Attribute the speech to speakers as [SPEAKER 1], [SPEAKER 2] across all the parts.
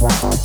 [SPEAKER 1] Yeah.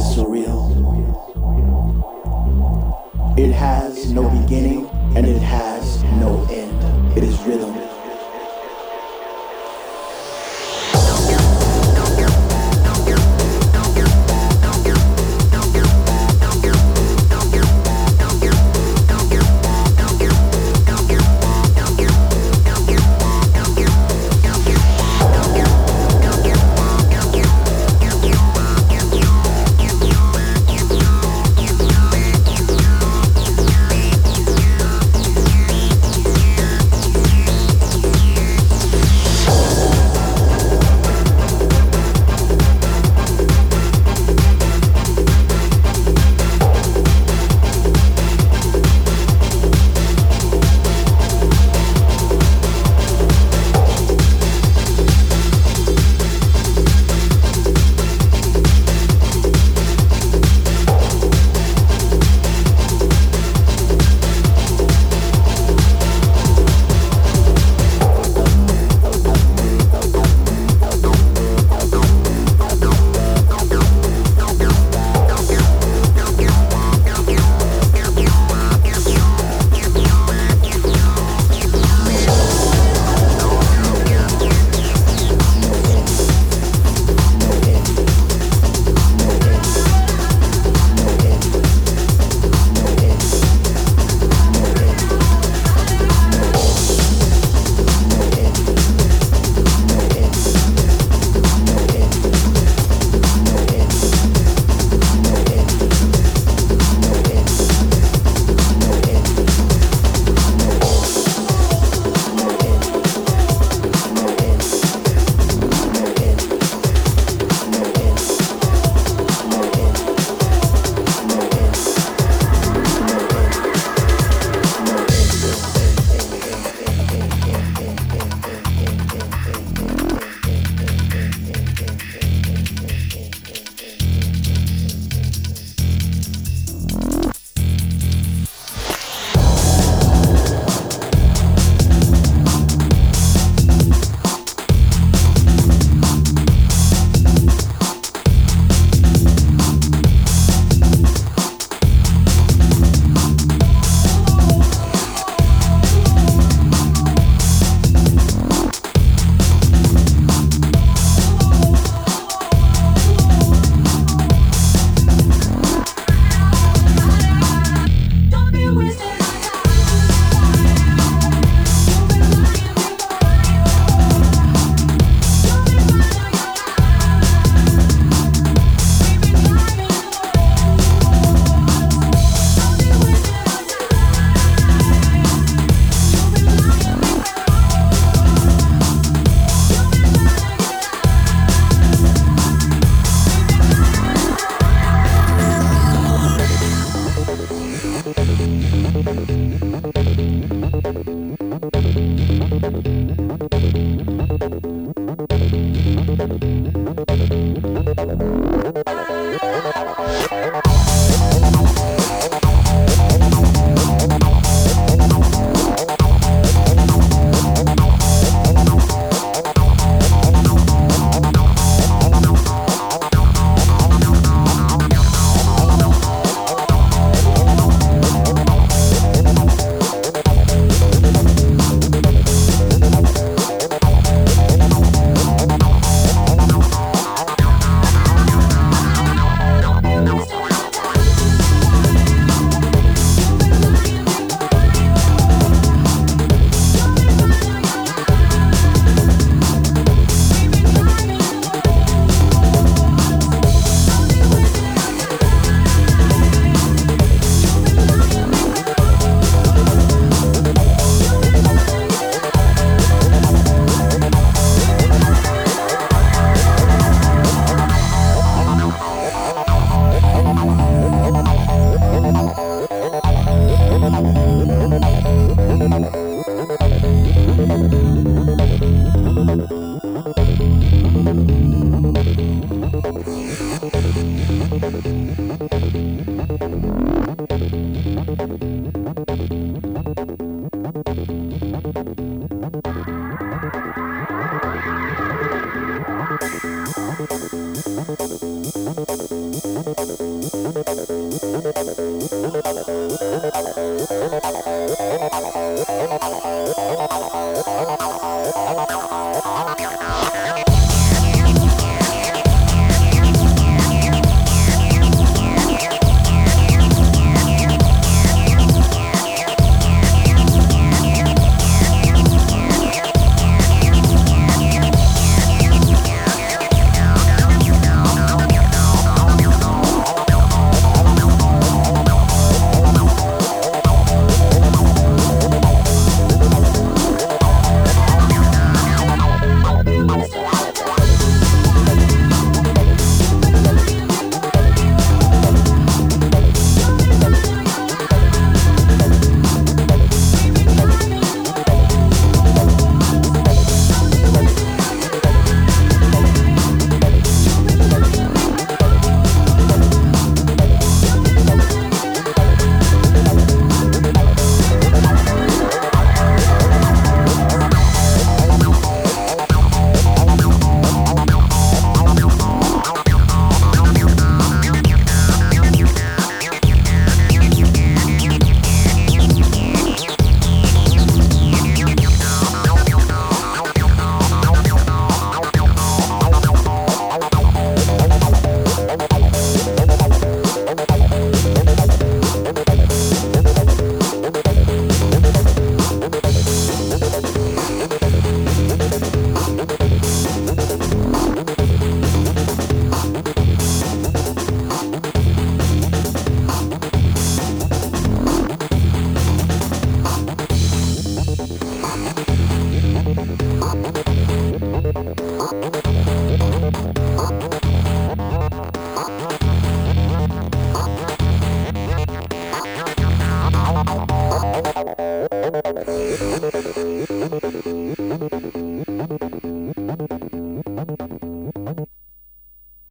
[SPEAKER 2] is surreal. It has no beginning and it has no end. It is rhythm.